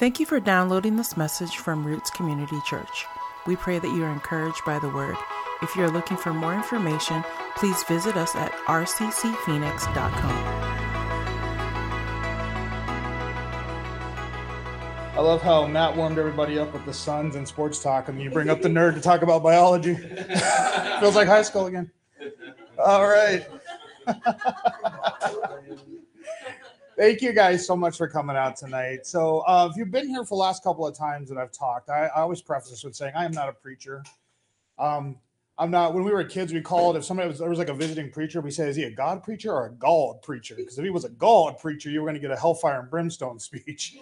Thank you for downloading this message from Roots Community Church. We pray that you are encouraged by the word. If you are looking for more information, please visit us at rccphoenix.com. I love how Matt warmed everybody up with the Suns and sports talk, and you bring up the nerd to talk about biology. Feels like high school again. All right. Thank you guys so much for coming out tonight. So, uh, if you've been here for the last couple of times that I've talked, I, I always preface this with saying I am not a preacher. Um, I'm not. When we were kids, we called if somebody was there was like a visiting preacher, we say, "Is he a God preacher or a God preacher?" Because if he was a God preacher, you were going to get a hellfire and brimstone speech.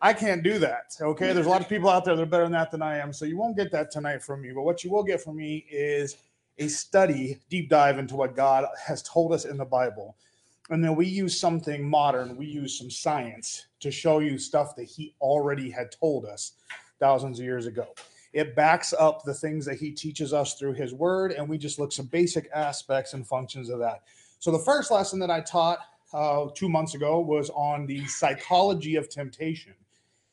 I can't do that. Okay. There's a lot of people out there that are better than that than I am. So you won't get that tonight from me. But what you will get from me is a study, deep dive into what God has told us in the Bible. And then we use something modern, we use some science to show you stuff that He already had told us thousands of years ago. It backs up the things that He teaches us through His Word, and we just look some basic aspects and functions of that. So the first lesson that I taught uh, two months ago was on the psychology of temptation.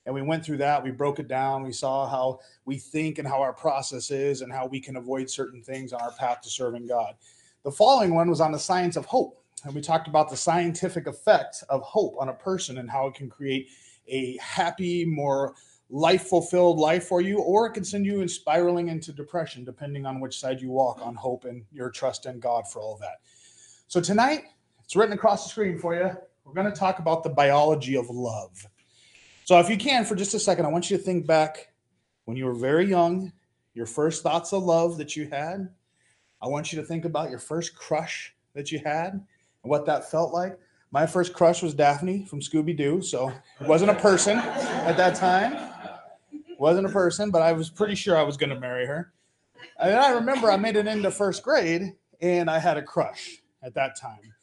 And we went through that. We broke it down. We saw how we think and how our process is and how we can avoid certain things on our path to serving god. The following one was on the science of hope and we talked about the scientific effect of hope on a person and how it can create a happy more life fulfilled life for you or it can send you in spiraling into depression depending on which side you walk on hope and your trust in god for all of that. So tonight it's written across the screen for you. We're going to talk about the biology of love. So, if you can, for just a second, I want you to think back when you were very young, your first thoughts of love that you had. I want you to think about your first crush that you had and what that felt like. My first crush was Daphne from Scooby Doo. So, it wasn't a person at that time. Wasn't a person, but I was pretty sure I was going to marry her. And I remember I made it into first grade and I had a crush at that time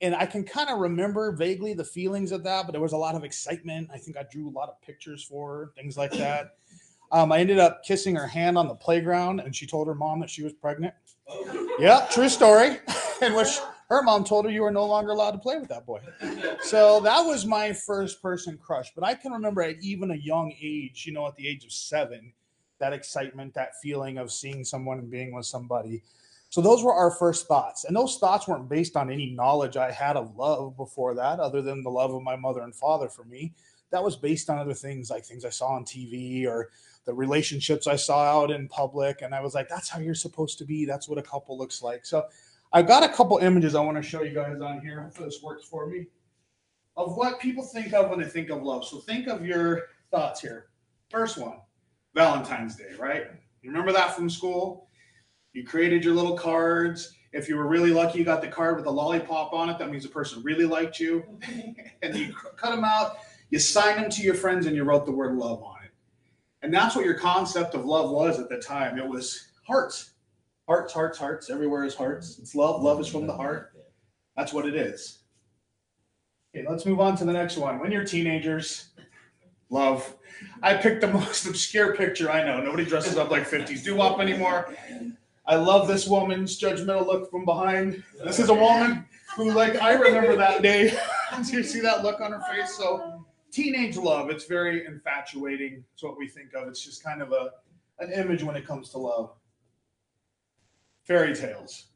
and I can kind of remember vaguely the feelings of that, but there was a lot of excitement. I think I drew a lot of pictures for her, things like that. Um, I ended up kissing her hand on the playground, and she told her mom that she was pregnant. Yeah, true story. in which her mom told her you were no longer allowed to play with that boy. So that was my first person crush. But I can remember at even a young age, you know, at the age of seven, that excitement, that feeling of seeing someone and being with somebody. So those were our first thoughts. And those thoughts weren't based on any knowledge I had of love before that, other than the love of my mother and father for me. That was based on other things like things I saw on TV or the relationships I saw out in public. And I was like, that's how you're supposed to be. That's what a couple looks like. So I've got a couple images I want to show you guys on here. Hopefully this works for me. Of what people think of when they think of love. So think of your thoughts here. First one, Valentine's Day, right? You remember that from school? You created your little cards. If you were really lucky, you got the card with a lollipop on it. That means the person really liked you. and you cut them out, you signed them to your friends, and you wrote the word love on it. And that's what your concept of love was at the time. It was hearts, hearts, hearts, hearts. Everywhere is hearts. It's love. Love is from the heart. That's what it is. Okay, let's move on to the next one. When you're teenagers, love. I picked the most obscure picture I know. Nobody dresses up like 50s doo wop anymore. I love this woman's judgmental look from behind. This is a woman who, like, I remember that day. Do you see that look on her face? So, teenage love, it's very infatuating. It's what we think of. It's just kind of a an image when it comes to love. Fairy tales,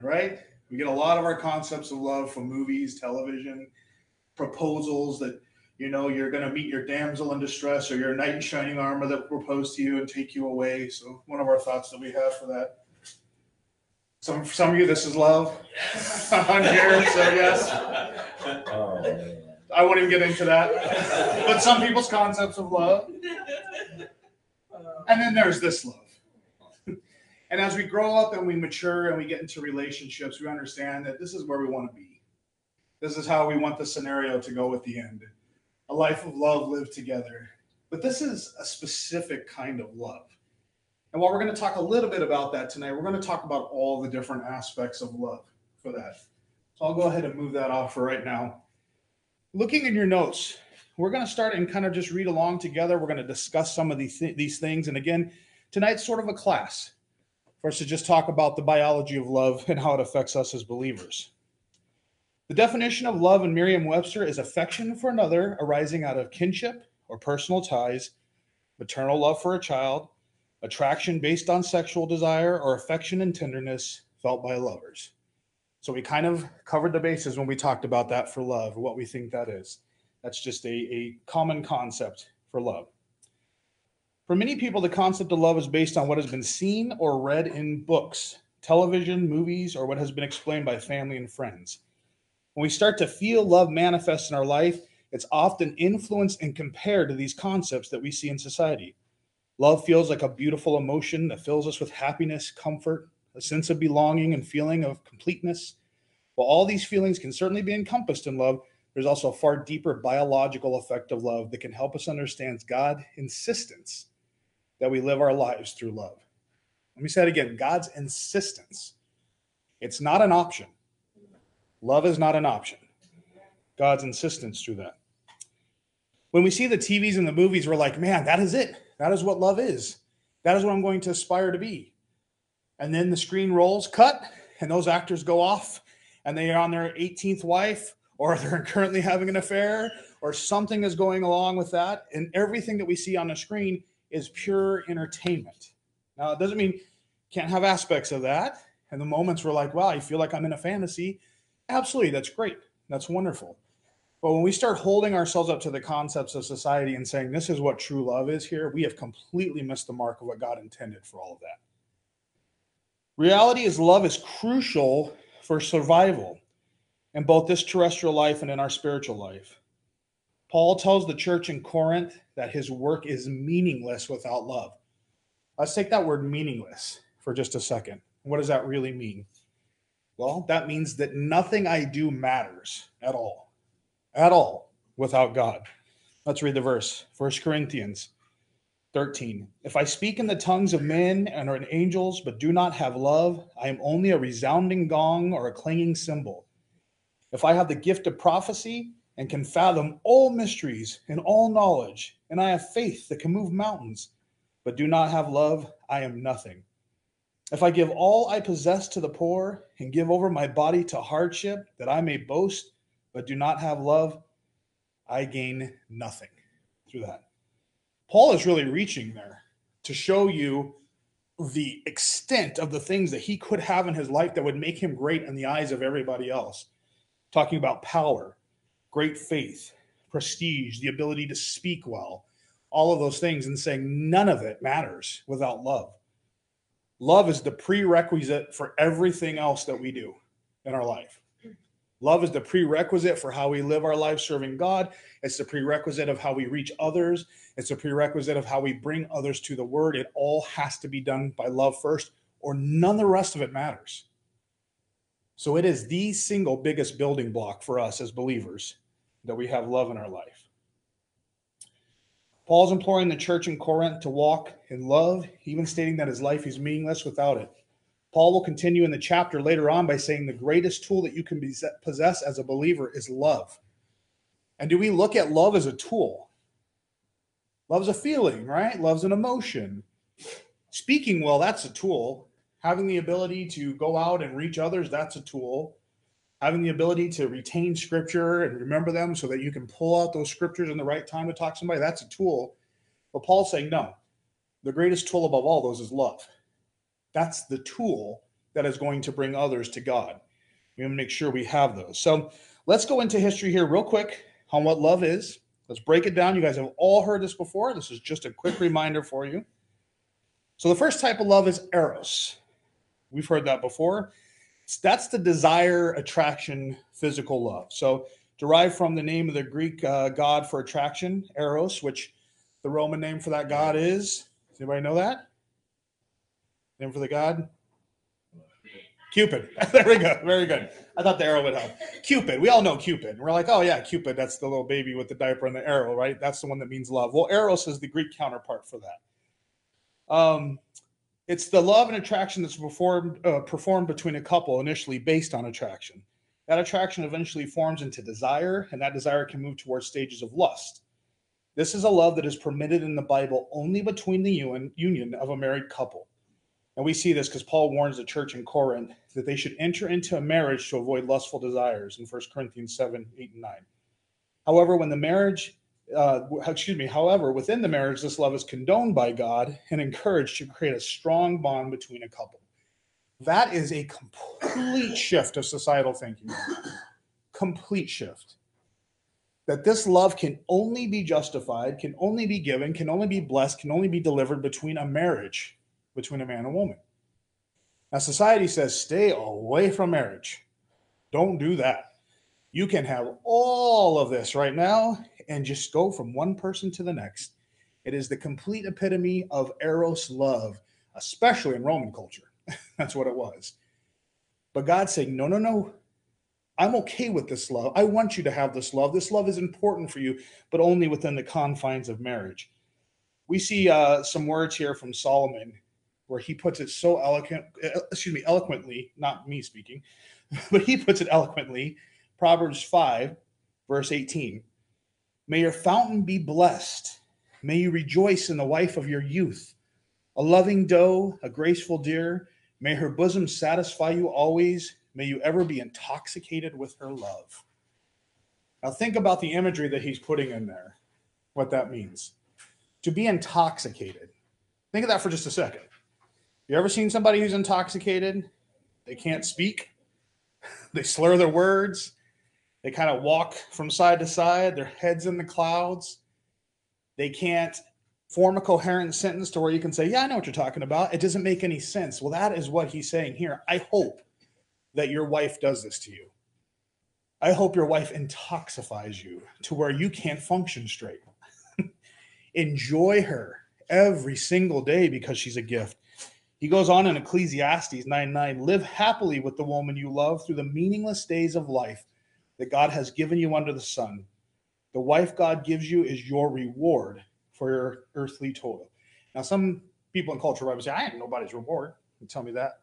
right? We get a lot of our concepts of love from movies, television, proposals that you know you're going to meet your damsel in distress or your knight in shining armor that will propose to you and take you away. So one of our thoughts that we have for that. Some some of you, this is love on here. So yes, Oh, I won't even get into that. But some people's concepts of love, and then there's this love. And as we grow up and we mature and we get into relationships, we understand that this is where we want to be. This is how we want the scenario to go at the end. A life of love lived together. But this is a specific kind of love. And while we're going to talk a little bit about that tonight, we're going to talk about all the different aspects of love for that. So I'll go ahead and move that off for right now. Looking in your notes, we're going to start and kind of just read along together. We're going to discuss some of these, th- these things. And again, tonight's sort of a class for us to just talk about the biology of love and how it affects us as believers. The definition of love in Merriam Webster is affection for another arising out of kinship, or personal ties, maternal love for a child, attraction based on sexual desire, or affection and tenderness felt by lovers. So we kind of covered the bases when we talked about that for love, what we think that is. That's just a, a common concept for love. For many people, the concept of love is based on what has been seen or read in books, television, movies, or what has been explained by family and friends. When we start to feel love manifest in our life, it's often influenced and compared to these concepts that we see in society. Love feels like a beautiful emotion that fills us with happiness, comfort, a sense of belonging, and feeling of completeness. While all these feelings can certainly be encompassed in love, there's also a far deeper biological effect of love that can help us understand God's insistence that we live our lives through love. Let me say it again God's insistence. It's not an option. Love is not an option. God's insistence through that. When we see the TVs and the movies, we're like, man, that is it. That is what love is. That is what I'm going to aspire to be. And then the screen rolls, cut, and those actors go off and they are on their 18th wife or they're currently having an affair or something is going along with that. And everything that we see on the screen is pure entertainment. Now, it doesn't mean can't have aspects of that. And the moments we're like, wow, I feel like I'm in a fantasy. Absolutely, that's great. That's wonderful. But when we start holding ourselves up to the concepts of society and saying this is what true love is here, we have completely missed the mark of what God intended for all of that. Reality is love is crucial for survival in both this terrestrial life and in our spiritual life. Paul tells the church in Corinth that his work is meaningless without love. Let's take that word meaningless for just a second. What does that really mean? Well, that means that nothing I do matters at all, at all, without God. Let's read the verse 1 Corinthians 13. If I speak in the tongues of men and are in angels, but do not have love, I am only a resounding gong or a clanging cymbal. If I have the gift of prophecy and can fathom all mysteries and all knowledge, and I have faith that can move mountains, but do not have love, I am nothing. If I give all I possess to the poor and give over my body to hardship that I may boast, but do not have love, I gain nothing through that. Paul is really reaching there to show you the extent of the things that he could have in his life that would make him great in the eyes of everybody else. Talking about power, great faith, prestige, the ability to speak well, all of those things, and saying none of it matters without love. Love is the prerequisite for everything else that we do in our life. Love is the prerequisite for how we live our life serving God. It's the prerequisite of how we reach others. It's a prerequisite of how we bring others to the word. It all has to be done by love first, or none of the rest of it matters. So it is the single biggest building block for us as believers that we have love in our life. Paul's imploring the church in Corinth to walk in love, even stating that his life is meaningless without it. Paul will continue in the chapter later on by saying the greatest tool that you can possess as a believer is love. And do we look at love as a tool? Love's a feeling, right? Love's an emotion. Speaking well, that's a tool. Having the ability to go out and reach others, that's a tool having the ability to retain scripture and remember them so that you can pull out those scriptures in the right time to talk to somebody, that's a tool. But Paul's saying, no, the greatest tool above all those is love. That's the tool that is going to bring others to God. We want to make sure we have those. So let's go into history here real quick on what love is. Let's break it down. You guys have all heard this before. This is just a quick reminder for you. So the first type of love is eros. We've heard that before that's the desire, attraction, physical love. So derived from the name of the Greek uh, god for attraction, Eros, which the Roman name for that god is. Does anybody know that? Name for the god? Cupid. there we go. Very good. I thought the arrow would help. Cupid. We all know Cupid. We're like, oh yeah, Cupid. That's the little baby with the diaper and the arrow, right? That's the one that means love. Well, Eros is the Greek counterpart for that. Um, it's the love and attraction that's performed uh, performed between a couple initially based on attraction. That attraction eventually forms into desire, and that desire can move towards stages of lust. This is a love that is permitted in the Bible only between the union of a married couple. And we see this because Paul warns the church in Corinth that they should enter into a marriage to avoid lustful desires in 1 Corinthians 7, 8, and 9. However, when the marriage uh, excuse me, however, within the marriage, this love is condoned by God and encouraged to create a strong bond between a couple. That is a complete shift of societal thinking. complete shift. That this love can only be justified, can only be given, can only be blessed, can only be delivered between a marriage, between a man and woman. Now, society says stay away from marriage. Don't do that. You can have all of this right now and just go from one person to the next. It is the complete epitome of Eros love, especially in Roman culture. That's what it was. But God's saying, no, no, no. I'm okay with this love. I want you to have this love. This love is important for you, but only within the confines of marriage. We see uh, some words here from Solomon where he puts it so eloquent, uh, excuse me, eloquently, not me speaking, but he puts it eloquently Proverbs 5, verse 18. May your fountain be blessed. May you rejoice in the wife of your youth. A loving doe, a graceful deer. May her bosom satisfy you always. May you ever be intoxicated with her love. Now, think about the imagery that he's putting in there, what that means. To be intoxicated. Think of that for just a second. You ever seen somebody who's intoxicated? They can't speak, they slur their words, they kind of walk from side to side, their heads in the clouds. They can't form a coherent sentence to where you can say, Yeah, I know what you're talking about. It doesn't make any sense. Well, that is what he's saying here. I hope that your wife does this to you. I hope your wife intoxifies you to where you can't function straight. Enjoy her every single day because she's a gift. He goes on in Ecclesiastes 9 9 Live happily with the woman you love through the meaningless days of life that God has given you under the sun. The wife God gives you is your reward for your earthly toil. Now, some people in culture right would say, I ain't nobody's reward. You tell me that.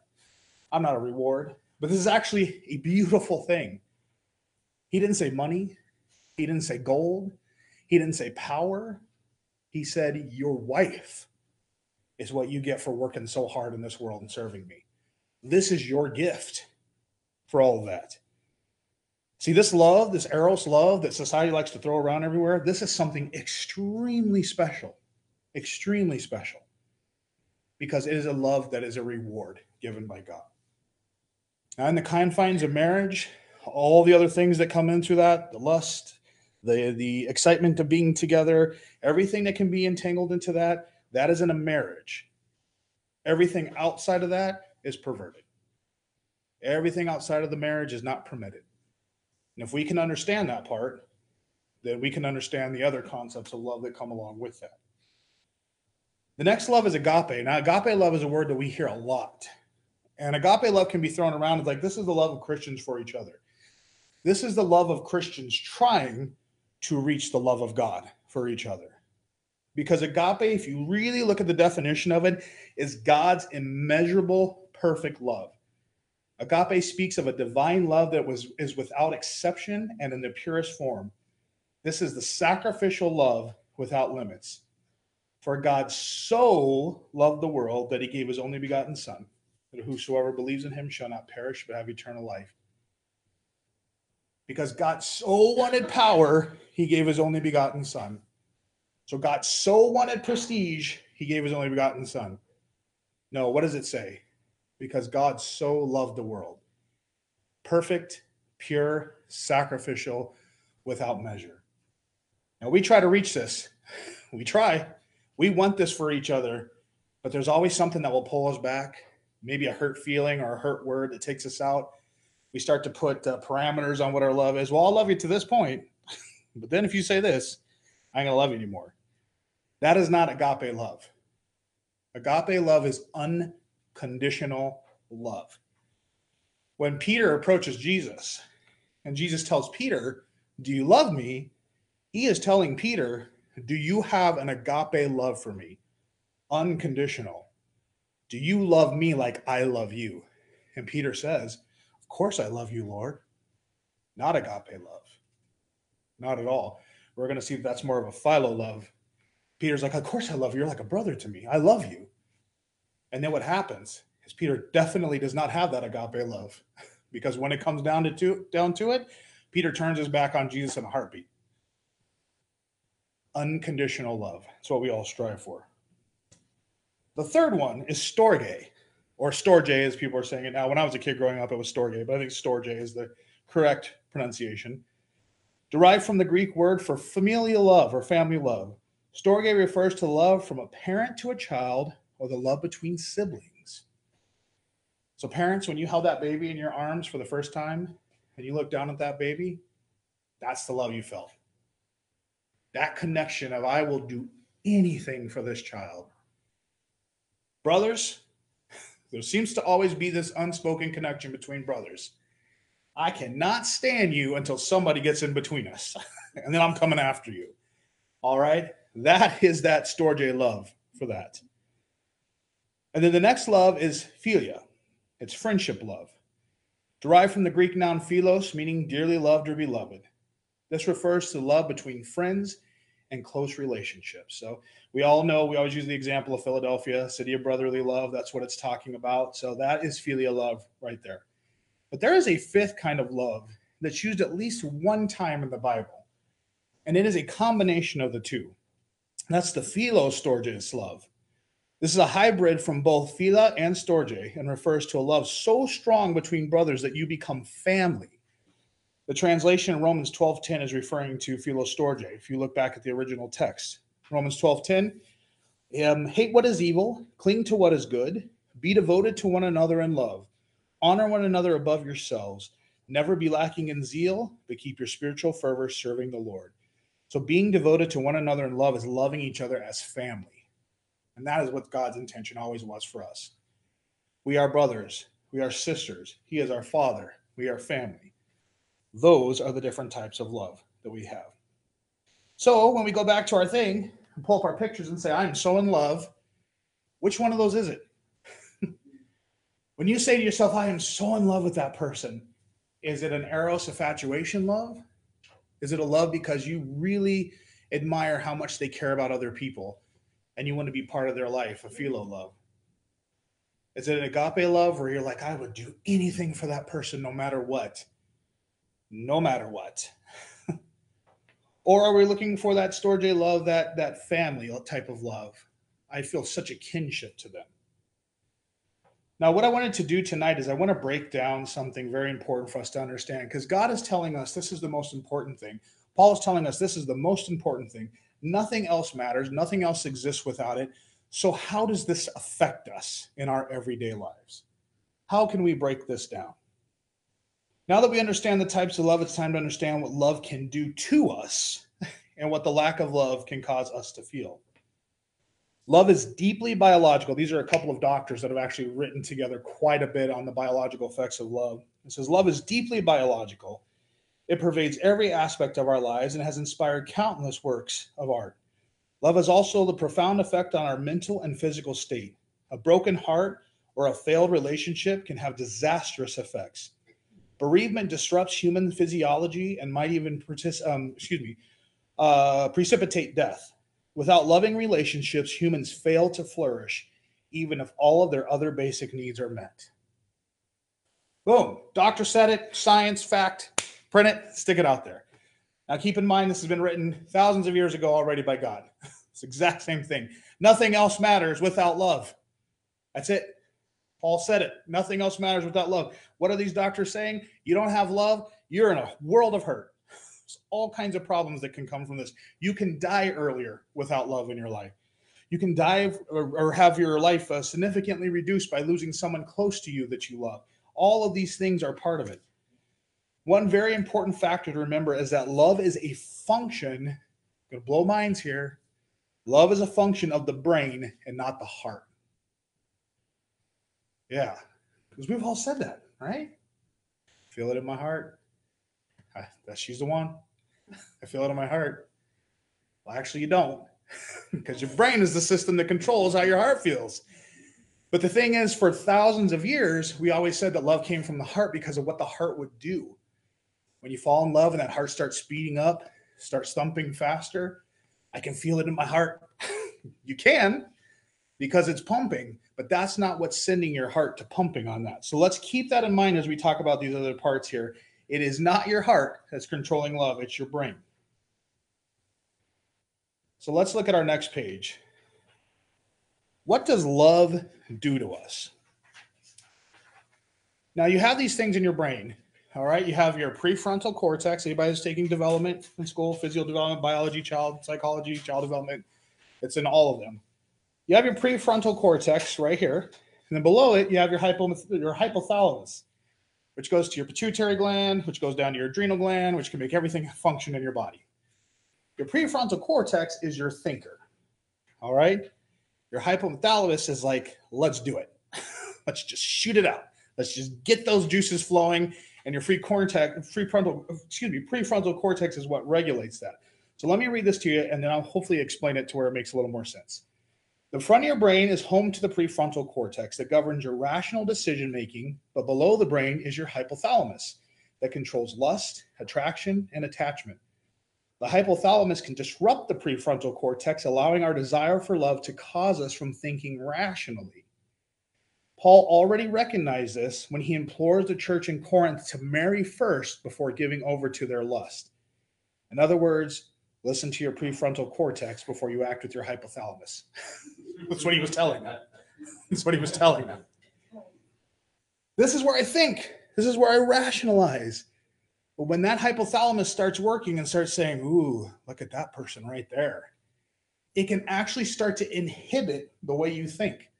I'm not a reward. But this is actually a beautiful thing. He didn't say money, he didn't say gold, he didn't say power. He said, Your wife is what you get for working so hard in this world and serving me. This is your gift for all of that. See, this love, this Eros love that society likes to throw around everywhere, this is something extremely special, extremely special, because it is a love that is a reward given by God. Now, in the confines of marriage, all the other things that come into that, the lust, the, the excitement of being together, everything that can be entangled into that, that is in a marriage. Everything outside of that is perverted. Everything outside of the marriage is not permitted. And if we can understand that part, then we can understand the other concepts of love that come along with that. The next love is agape. Now, agape love is a word that we hear a lot. And agape love can be thrown around as like this is the love of Christians for each other. This is the love of Christians trying to reach the love of God for each other. Because agape, if you really look at the definition of it, is God's immeasurable, perfect love. Agape speaks of a divine love that was is without exception and in the purest form. This is the sacrificial love without limits. For God so loved the world that he gave his only begotten Son, that whosoever believes in him shall not perish but have eternal life. Because God so wanted power, he gave his only begotten Son. So God so wanted prestige, he gave his only begotten Son. No, what does it say? Because God so loved the world. Perfect, pure, sacrificial, without measure. Now we try to reach this. We try. We want this for each other, but there's always something that will pull us back. Maybe a hurt feeling or a hurt word that takes us out. We start to put uh, parameters on what our love is. Well, I'll love you to this point, but then if you say this, I ain't gonna love you anymore. That is not agape love. Agape love is un conditional love. When Peter approaches Jesus and Jesus tells Peter, Do you love me? He is telling Peter, Do you have an agape love for me? Unconditional. Do you love me like I love you? And Peter says, Of course I love you, Lord. Not agape love. Not at all. We're going to see that that's more of a philo love. Peter's like, Of course I love you. You're like a brother to me. I love you. And then what happens is Peter definitely does not have that agape love because when it comes down to, to down to it, Peter turns his back on Jesus in a heartbeat. unconditional love. It's what we all strive for. The third one is storge, or storge as people are saying it now. When I was a kid growing up, it was storge, but I think storge is the correct pronunciation. Derived from the Greek word for familial love or family love. Storge refers to love from a parent to a child or the love between siblings. So, parents, when you held that baby in your arms for the first time and you look down at that baby, that's the love you felt. That connection of, I will do anything for this child. Brothers, there seems to always be this unspoken connection between brothers. I cannot stand you until somebody gets in between us, and then I'm coming after you. All right? That is that Storge love for that. And then the next love is philia. It's friendship love, derived from the Greek noun philos, meaning dearly loved or beloved. This refers to love between friends and close relationships. So we all know we always use the example of Philadelphia, city of brotherly love. That's what it's talking about. So that is philia love right there. But there is a fifth kind of love that's used at least one time in the Bible, and it is a combination of the two. That's the philostorges love. This is a hybrid from both phila and storge and refers to a love so strong between brothers that you become family. The translation in Romans 12:10 is referring to philostorge. If you look back at the original text, Romans 12:10, um, hate what is evil, cling to what is good, be devoted to one another in love, honor one another above yourselves, never be lacking in zeal, but keep your spiritual fervor serving the Lord. So being devoted to one another in love is loving each other as family. And that is what God's intention always was for us. We are brothers, we are sisters, he is our father, we are family. Those are the different types of love that we have. So when we go back to our thing and pull up our pictures and say, I'm so in love, which one of those is it? when you say to yourself, I am so in love with that person, is it an eros infatuation love? Is it a love because you really admire how much they care about other people and you want to be part of their life, a philo love? Is it an agape love where you're like, I would do anything for that person no matter what? no matter what? or are we looking for that storge love, that that family type of love? I feel such a kinship to them. Now, what I wanted to do tonight is I want to break down something very important for us to understand because God is telling us this is the most important thing. Paul is telling us this is the most important thing. Nothing else matters, nothing else exists without it. So, how does this affect us in our everyday lives? How can we break this down? Now that we understand the types of love, it's time to understand what love can do to us and what the lack of love can cause us to feel. Love is deeply biological. These are a couple of doctors that have actually written together quite a bit on the biological effects of love. It says love is deeply biological. It pervades every aspect of our lives and has inspired countless works of art. Love has also the profound effect on our mental and physical state. A broken heart or a failed relationship can have disastrous effects. Bereavement disrupts human physiology and might even um, excuse me, uh, precipitate death. Without loving relationships, humans fail to flourish, even if all of their other basic needs are met. Boom. Doctor said it, science, fact, print it, stick it out there. Now, keep in mind, this has been written thousands of years ago already by God. it's the exact same thing. Nothing else matters without love. That's it. Paul said it. Nothing else matters without love. What are these doctors saying? You don't have love, you're in a world of hurt. There's all kinds of problems that can come from this. You can die earlier without love in your life. You can die or, or have your life uh, significantly reduced by losing someone close to you that you love. All of these things are part of it. One very important factor to remember is that love is a function. I'm to blow minds here. Love is a function of the brain and not the heart. Yeah, because we've all said that, right? Feel it in my heart. I, that she's the one. I feel it in my heart. Well, actually, you don't, because your brain is the system that controls how your heart feels. But the thing is, for thousands of years, we always said that love came from the heart because of what the heart would do. When you fall in love and that heart starts speeding up, starts thumping faster, I can feel it in my heart. you can because it's pumping, but that's not what's sending your heart to pumping on that. So let's keep that in mind as we talk about these other parts here. It is not your heart that's controlling love, it's your brain. So let's look at our next page. What does love do to us? Now you have these things in your brain. All right. You have your prefrontal cortex. Anybody who's taking development in school, physical development, biology, child psychology, child development, it's in all of them. You have your prefrontal cortex right here. And then below it, you have your, hypo, your hypothalamus, which goes to your pituitary gland, which goes down to your adrenal gland, which can make everything function in your body. Your prefrontal cortex is your thinker. All right. Your hypothalamus is like, let's do it. let's just shoot it out. Let's just get those juices flowing. And your free cortex, prefrontal, excuse me, prefrontal cortex is what regulates that. So let me read this to you, and then I'll hopefully explain it to where it makes a little more sense. The front of your brain is home to the prefrontal cortex that governs your rational decision making, but below the brain is your hypothalamus that controls lust, attraction, and attachment. The hypothalamus can disrupt the prefrontal cortex, allowing our desire for love to cause us from thinking rationally. Paul already recognized this when he implores the church in Corinth to marry first before giving over to their lust. In other words, listen to your prefrontal cortex before you act with your hypothalamus. That's what he was telling them. That's what he was telling them. This is where I think, this is where I rationalize. But when that hypothalamus starts working and starts saying, Ooh, look at that person right there, it can actually start to inhibit the way you think.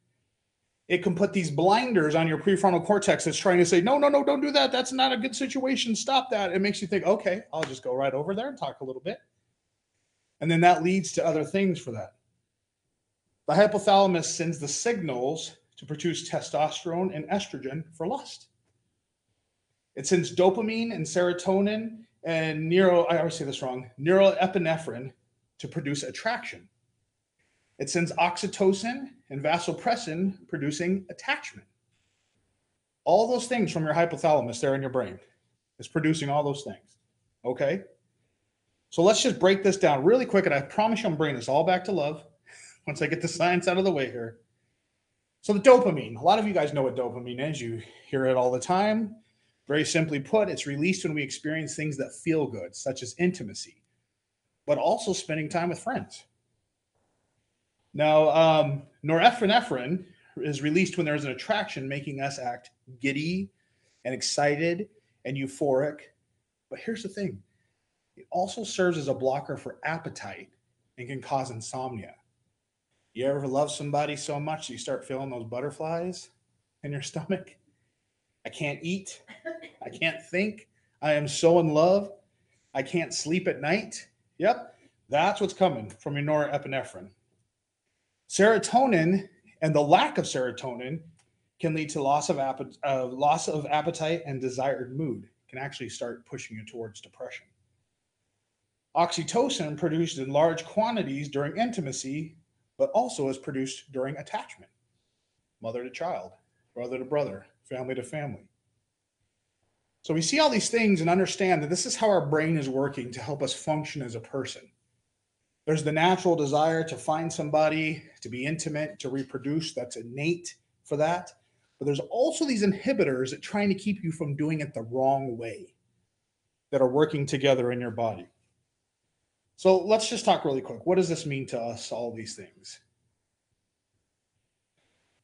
It can put these blinders on your prefrontal cortex that's trying to say, No, no, no, don't do that. That's not a good situation. Stop that. It makes you think, Okay, I'll just go right over there and talk a little bit. And then that leads to other things for that. The hypothalamus sends the signals to produce testosterone and estrogen for lust. It sends dopamine and serotonin and neuro, I always say this wrong, neuroepinephrine to produce attraction. It sends oxytocin and vasopressin producing attachment. All those things from your hypothalamus there in your brain is producing all those things. Okay? So let's just break this down really quick, and I promise you I'm bringing this all back to love once I get the science out of the way here. So the dopamine, a lot of you guys know what dopamine is. You hear it all the time. Very simply put, it's released when we experience things that feel good, such as intimacy, but also spending time with friends. Now, um, norepinephrine is released when there's an attraction, making us act giddy and excited and euphoric. But here's the thing it also serves as a blocker for appetite and can cause insomnia. You ever love somebody so much you start feeling those butterflies in your stomach? I can't eat. I can't think. I am so in love. I can't sleep at night. Yep, that's what's coming from your norepinephrine. Serotonin and the lack of serotonin can lead to loss of, appetite, uh, loss of appetite and desired mood. Can actually start pushing you towards depression. Oxytocin produced in large quantities during intimacy, but also is produced during attachment, mother to child, brother to brother, family to family. So we see all these things and understand that this is how our brain is working to help us function as a person. There's the natural desire to find somebody, to be intimate, to reproduce. That's innate for that. But there's also these inhibitors that trying to keep you from doing it the wrong way that are working together in your body. So let's just talk really quick. What does this mean to us, all these things?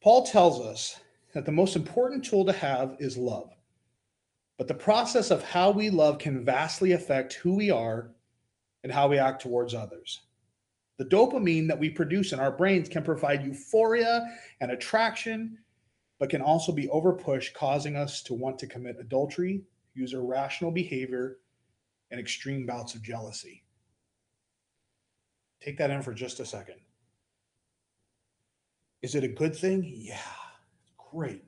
Paul tells us that the most important tool to have is love. But the process of how we love can vastly affect who we are and how we act towards others. The dopamine that we produce in our brains can provide euphoria and attraction, but can also be overpushed, causing us to want to commit adultery, use irrational behavior, and extreme bouts of jealousy. Take that in for just a second. Is it a good thing? Yeah, great.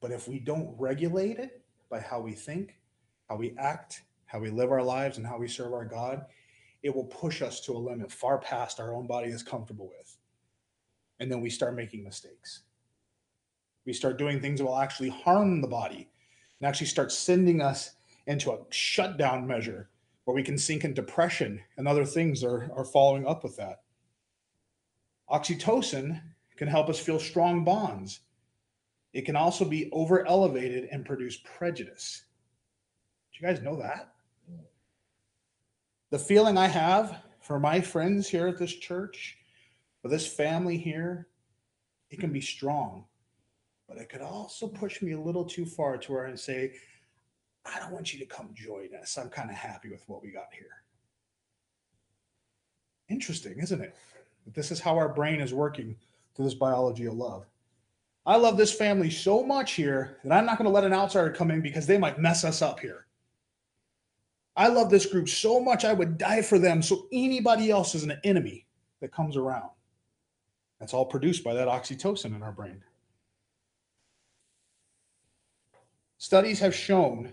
But if we don't regulate it by how we think, how we act, how we live our lives, and how we serve our God, it will push us to a limit far past our own body is comfortable with. And then we start making mistakes. We start doing things that will actually harm the body and actually start sending us into a shutdown measure where we can sink in depression and other things are, are following up with that. Oxytocin can help us feel strong bonds. It can also be over elevated and produce prejudice. Do you guys know that? The feeling I have for my friends here at this church, for this family here, it can be strong, but it could also push me a little too far to where I say, I don't want you to come join us. I'm kind of happy with what we got here. Interesting, isn't it? This is how our brain is working through this biology of love. I love this family so much here that I'm not going to let an outsider come in because they might mess us up here. I love this group so much I would die for them so anybody else is an enemy that comes around. That's all produced by that oxytocin in our brain. Studies have shown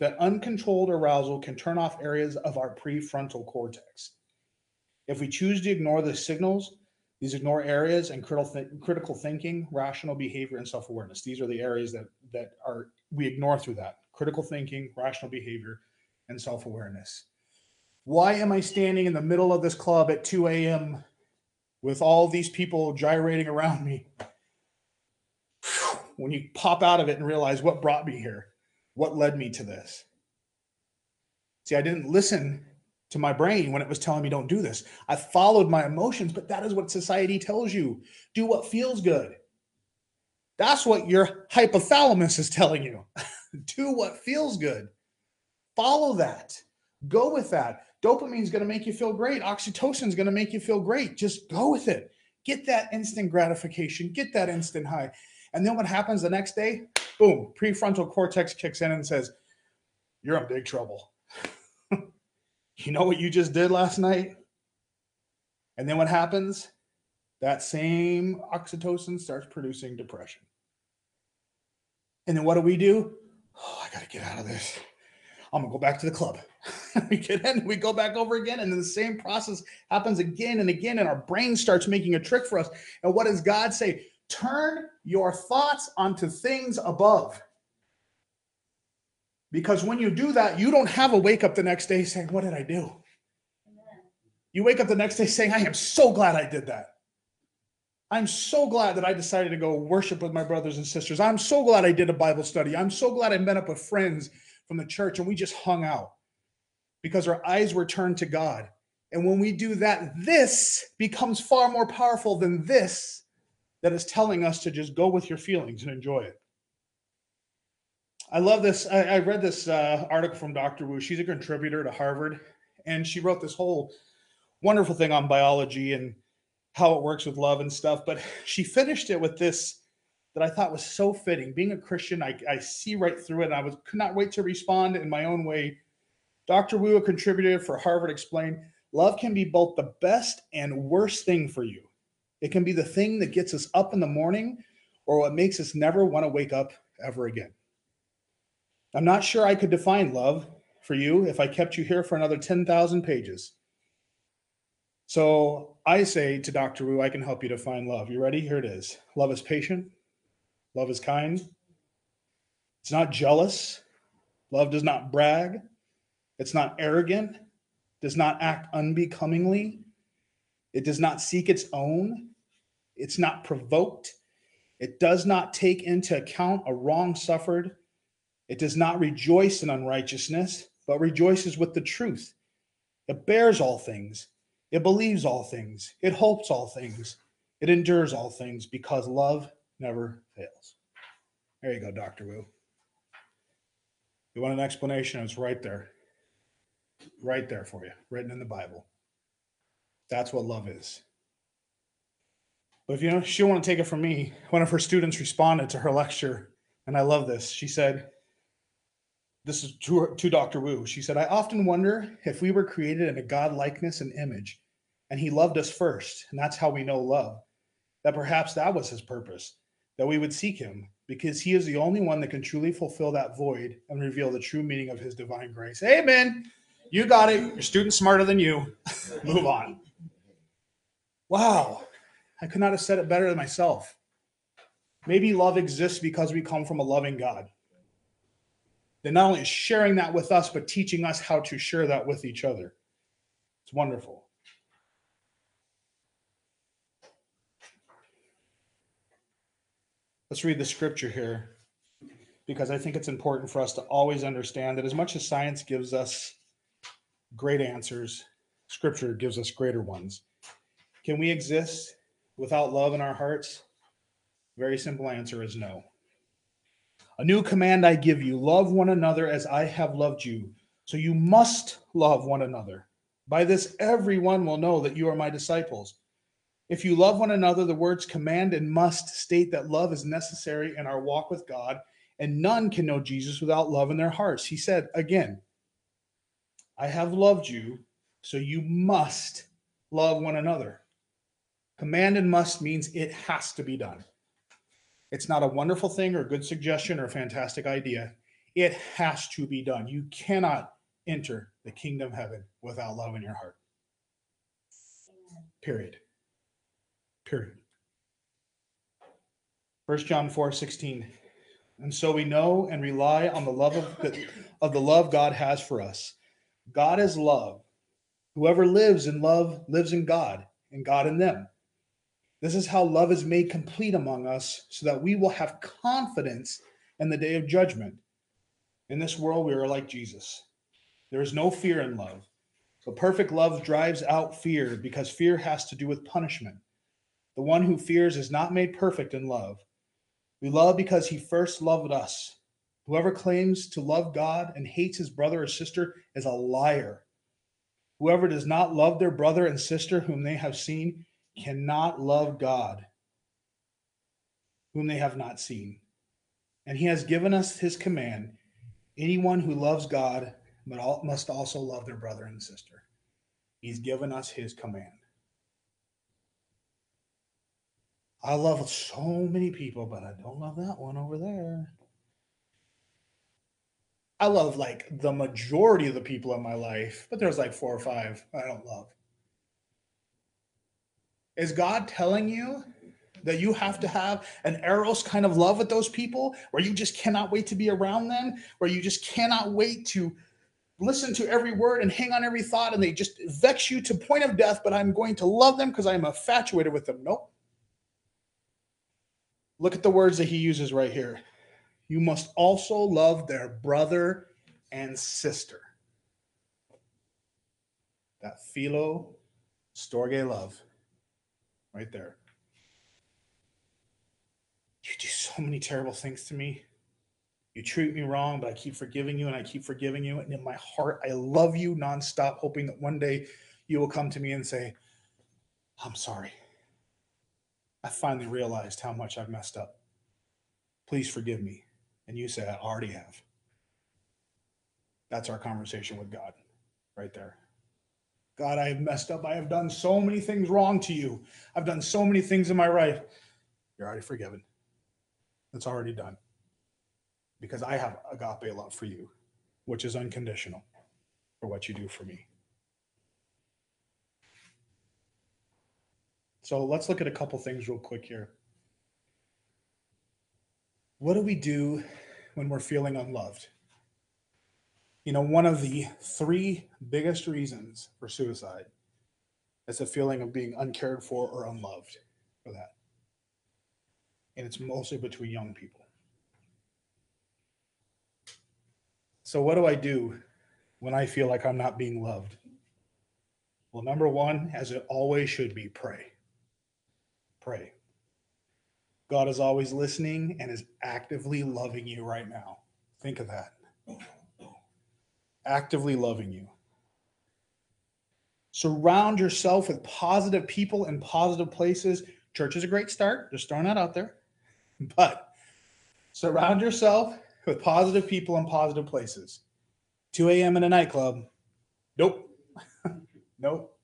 that uncontrolled arousal can turn off areas of our prefrontal cortex. If we choose to ignore the signals, these ignore areas and critical thinking, rational behavior, and self-awareness. These are the areas that that are we ignore through that critical thinking, rational behavior, and self-awareness. Why am I standing in the middle of this club at 2 a.m. with all these people gyrating around me? When you pop out of it and realize what brought me here, what led me to this. See, I didn't listen to my brain when it was telling me don't do this. I followed my emotions, but that is what society tells you. Do what feels good. That's what your hypothalamus is telling you. do what feels good. Follow that. Go with that. Dopamine is going to make you feel great. Oxytocin is going to make you feel great. Just go with it. Get that instant gratification. Get that instant high. And then what happens the next day? Boom, prefrontal cortex kicks in and says, You're in big trouble you know what you just did last night? And then what happens? That same oxytocin starts producing depression. And then what do we do? Oh, I got to get out of this. I'm going to go back to the club. we get in, we go back over again, and then the same process happens again and again, and our brain starts making a trick for us. And what does God say? Turn your thoughts onto things above. Because when you do that, you don't have a wake up the next day saying, What did I do? You wake up the next day saying, I am so glad I did that. I'm so glad that I decided to go worship with my brothers and sisters. I'm so glad I did a Bible study. I'm so glad I met up with friends from the church and we just hung out because our eyes were turned to God. And when we do that, this becomes far more powerful than this that is telling us to just go with your feelings and enjoy it. I love this. I, I read this uh, article from Dr. Wu. She's a contributor to Harvard, and she wrote this whole wonderful thing on biology and how it works with love and stuff. But she finished it with this that I thought was so fitting. Being a Christian, I, I see right through it, and I was could not wait to respond in my own way. Dr. Wu, a contributor for Harvard, explained love can be both the best and worst thing for you. It can be the thing that gets us up in the morning or what makes us never want to wake up ever again. I'm not sure I could define love for you if I kept you here for another 10,000 pages. So I say to Dr. Wu, I can help you define love. You ready? Here it is. Love is patient. Love is kind. It's not jealous. Love does not brag. It's not arrogant. Does not act unbecomingly. It does not seek its own. It's not provoked. It does not take into account a wrong suffered it does not rejoice in unrighteousness, but rejoices with the truth. It bears all things. It believes all things. It hopes all things. It endures all things because love never fails. There you go, Dr. Wu. You want an explanation? It's right there. Right there for you, written in the Bible. That's what love is. But if you know, she want to take it from me. One of her students responded to her lecture, and I love this. She said, this is to, to Dr. Wu. She said, I often wonder if we were created in a God likeness and image, and he loved us first, and that's how we know love, that perhaps that was his purpose, that we would seek him, because he is the only one that can truly fulfill that void and reveal the true meaning of his divine grace. Amen. You got it. Your student's smarter than you. Move on. Wow. I could not have said it better than myself. Maybe love exists because we come from a loving God that not only is sharing that with us, but teaching us how to share that with each other. It's wonderful. Let's read the scripture here because I think it's important for us to always understand that as much as science gives us great answers, Scripture gives us greater ones. Can we exist without love in our hearts? Very simple answer is no. A new command I give you love one another as I have loved you. So you must love one another. By this, everyone will know that you are my disciples. If you love one another, the words command and must state that love is necessary in our walk with God, and none can know Jesus without love in their hearts. He said again, I have loved you, so you must love one another. Command and must means it has to be done. It's not a wonderful thing or a good suggestion or a fantastic idea. It has to be done. You cannot enter the kingdom of heaven without love in your heart. Period. Period. 1 John 4 16. And so we know and rely on the love of the, of the love God has for us. God is love. Whoever lives in love lives in God, and God in them. This is how love is made complete among us, so that we will have confidence in the day of judgment. In this world, we are like Jesus. There is no fear in love. But perfect love drives out fear because fear has to do with punishment. The one who fears is not made perfect in love. We love because he first loved us. Whoever claims to love God and hates his brother or sister is a liar. Whoever does not love their brother and sister whom they have seen cannot love God, whom they have not seen. And he has given us his command anyone who loves God must also love their brother and sister. He's given us his command. I love so many people, but I don't love that one over there. I love like the majority of the people in my life, but there's like four or five I don't love. Is God telling you that you have to have an eros kind of love with those people where you just cannot wait to be around them, where you just cannot wait to listen to every word and hang on every thought and they just vex you to point of death, but I'm going to love them because I'm infatuated with them. Nope. Look at the words that he uses right here. You must also love their brother and sister. That philo storge love right there. You do so many terrible things to me. You treat me wrong, but I keep forgiving you and I keep forgiving you. And in my heart, I love you nonstop, hoping that one day you will come to me and say, I'm sorry. I finally realized how much I've messed up. Please forgive me. And you say, I already have. That's our conversation with God right there. God, I have messed up. I have done so many things wrong to you. I've done so many things in my life. You're already forgiven. It's already done. Because I have agape love for you, which is unconditional for what you do for me. So let's look at a couple things real quick here. What do we do when we're feeling unloved? You know, one of the three biggest reasons for suicide is a feeling of being uncared for or unloved for that. And it's mostly between young people. So, what do I do when I feel like I'm not being loved? Well, number one, as it always should be, pray pray. God is always listening and is actively loving you right now. Think of that. Actively loving you. Surround yourself with positive people and positive places. Church is a great start. Just throwing that out there. But surround yourself with positive people and positive places. 2 a.m. in a nightclub. Nope. nope.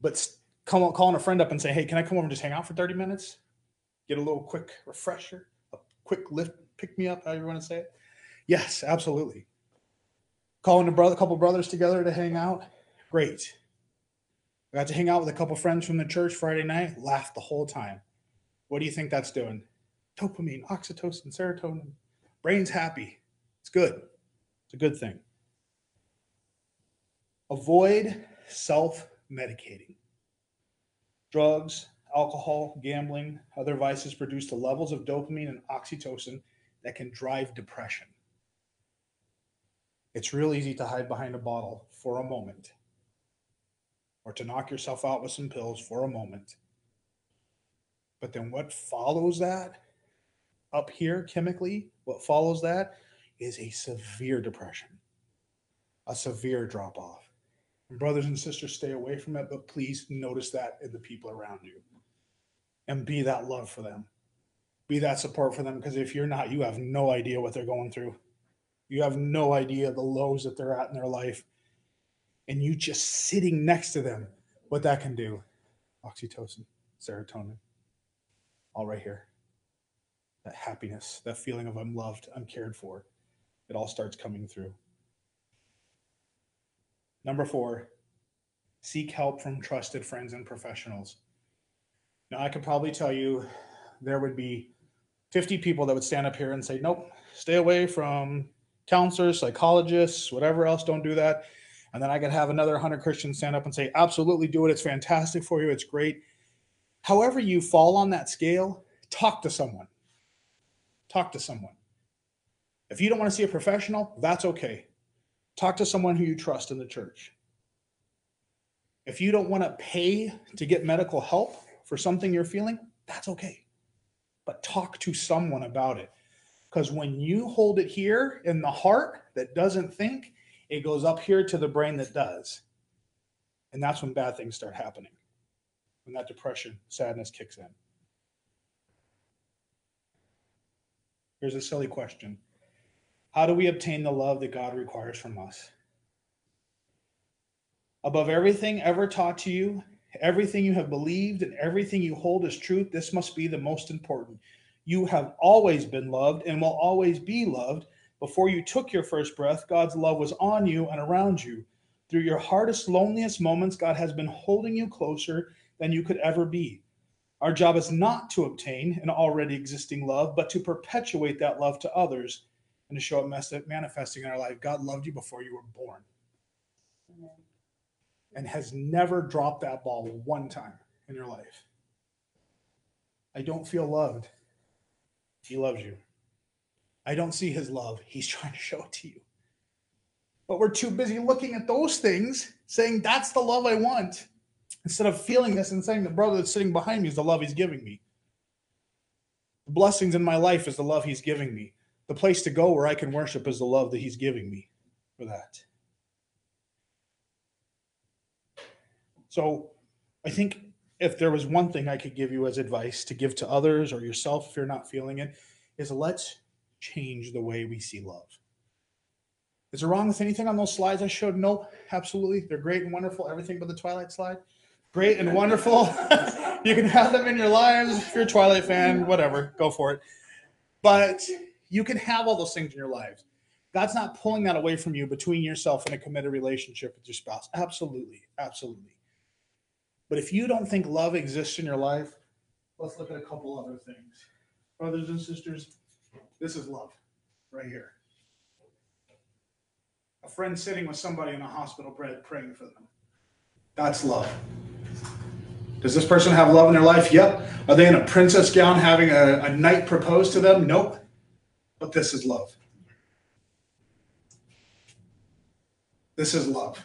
But call, calling a friend up and say, hey, can I come over and just hang out for 30 minutes? Get a little quick refresher, a quick lift, pick me up, however you want to say it. Yes, absolutely. Calling a brother, couple brothers together to hang out. Great. I got to hang out with a couple friends from the church Friday night, laughed the whole time. What do you think that's doing? Dopamine, oxytocin, serotonin. Brain's happy. It's good. It's a good thing. Avoid self medicating. Drugs, alcohol, gambling, other vices produce the levels of dopamine and oxytocin that can drive depression. It's real easy to hide behind a bottle for a moment or to knock yourself out with some pills for a moment. But then what follows that up here chemically, what follows that is a severe depression, a severe drop off. Brothers and sisters, stay away from it, but please notice that in the people around you and be that love for them. Be that support for them because if you're not, you have no idea what they're going through. You have no idea the lows that they're at in their life. And you just sitting next to them, what that can do. Oxytocin, serotonin, all right here. That happiness, that feeling of I'm loved, I'm cared for, it all starts coming through. Number four, seek help from trusted friends and professionals. Now, I could probably tell you there would be 50 people that would stand up here and say, nope, stay away from counselors, psychologists, whatever else, don't do that. And then I could have another 100 Christians stand up and say, absolutely do it. It's fantastic for you. It's great. However, you fall on that scale, talk to someone. Talk to someone. If you don't want to see a professional, that's okay. Talk to someone who you trust in the church. If you don't want to pay to get medical help for something you're feeling, that's okay. But talk to someone about it. Because when you hold it here in the heart that doesn't think, it goes up here to the brain that does. And that's when bad things start happening, when that depression, sadness kicks in. Here's a silly question How do we obtain the love that God requires from us? Above everything ever taught to you, everything you have believed, and everything you hold as truth, this must be the most important. You have always been loved and will always be loved before you took your first breath, God's love was on you and around you. Through your hardest, loneliest moments, God has been holding you closer than you could ever be. Our job is not to obtain an already existing love, but to perpetuate that love to others and to show it manifesting in our life. God loved you before you were born and has never dropped that ball one time in your life. I don't feel loved. He loves you. I don't see his love. He's trying to show it to you. But we're too busy looking at those things, saying, That's the love I want, instead of feeling this and saying, The brother that's sitting behind me is the love he's giving me. The blessings in my life is the love he's giving me. The place to go where I can worship is the love that he's giving me for that. So I think if there was one thing I could give you as advice to give to others or yourself if you're not feeling it, is let's change the way we see love. Is there wrong with anything on those slides I showed? No, absolutely. They're great and wonderful. Everything but the Twilight slide. Great and wonderful. you can have them in your lives. If you're a Twilight fan, whatever, go for it. But you can have all those things in your lives. God's not pulling that away from you between yourself and a committed relationship with your spouse. Absolutely. Absolutely. But if you don't think love exists in your life, let's look at a couple other things. Brothers and sisters, this is love right here. A friend sitting with somebody in a hospital bed praying for them. That's love. Does this person have love in their life? Yep. Are they in a princess gown having a, a knight propose to them? Nope. But this is love. This is love.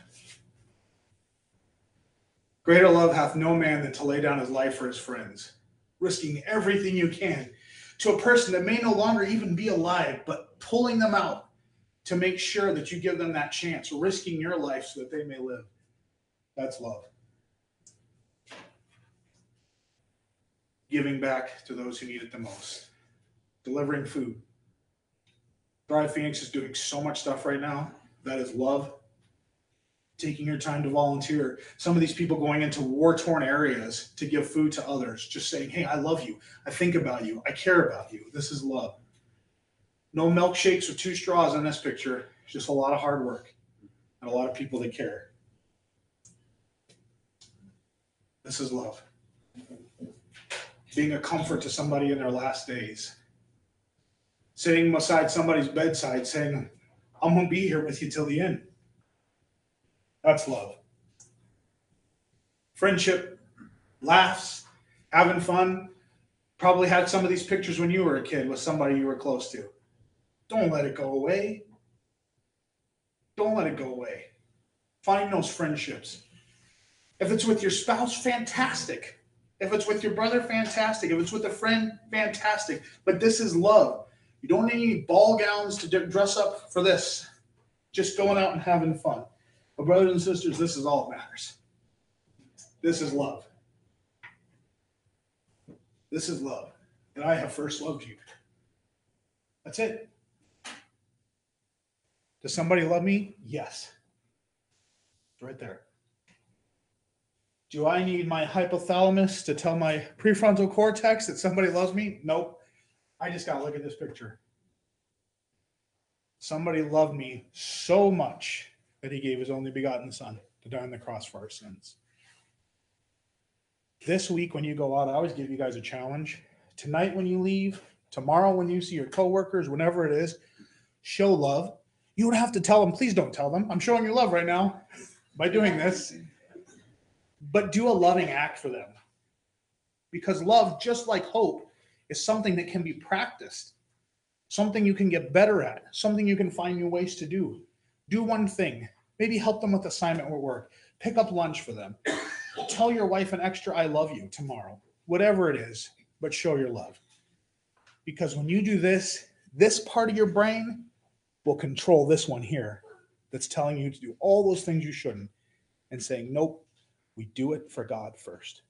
Greater love hath no man than to lay down his life for his friends, risking everything you can to a person that may no longer even be alive, but pulling them out to make sure that you give them that chance, risking your life so that they may live. That's love. Giving back to those who need it the most, delivering food. Thrive Phoenix is doing so much stuff right now. That is love taking your time to volunteer. Some of these people going into war torn areas to give food to others, just saying, Hey, I love you. I think about you. I care about you. This is love. No milkshakes with two straws in this picture. It's just a lot of hard work and a lot of people that care. This is love. Being a comfort to somebody in their last days. Sitting beside somebody's bedside saying, I'm going to be here with you till the end. That's love. Friendship, laughs, having fun. Probably had some of these pictures when you were a kid with somebody you were close to. Don't let it go away. Don't let it go away. Find those friendships. If it's with your spouse, fantastic. If it's with your brother, fantastic. If it's with a friend, fantastic. But this is love. You don't need any ball gowns to dress up for this. Just going out and having fun. But, brothers and sisters, this is all that matters. This is love. This is love. And I have first loved you. That's it. Does somebody love me? Yes. It's right there. Do I need my hypothalamus to tell my prefrontal cortex that somebody loves me? Nope. I just got to look at this picture. Somebody loved me so much that he gave his only begotten son to die on the cross for our sins. This week, when you go out, I always give you guys a challenge. Tonight, when you leave, tomorrow, when you see your coworkers, whenever it is, show love. You don't have to tell them, please don't tell them. I'm showing you love right now by doing this but do a loving act for them. Because love, just like hope, is something that can be practiced, something you can get better at, something you can find new ways to do. Do one thing, maybe help them with assignment or work, pick up lunch for them, tell your wife an extra I love you tomorrow, whatever it is, but show your love. Because when you do this, this part of your brain will control this one here that's telling you to do all those things you shouldn't and saying, nope, we do it for God first.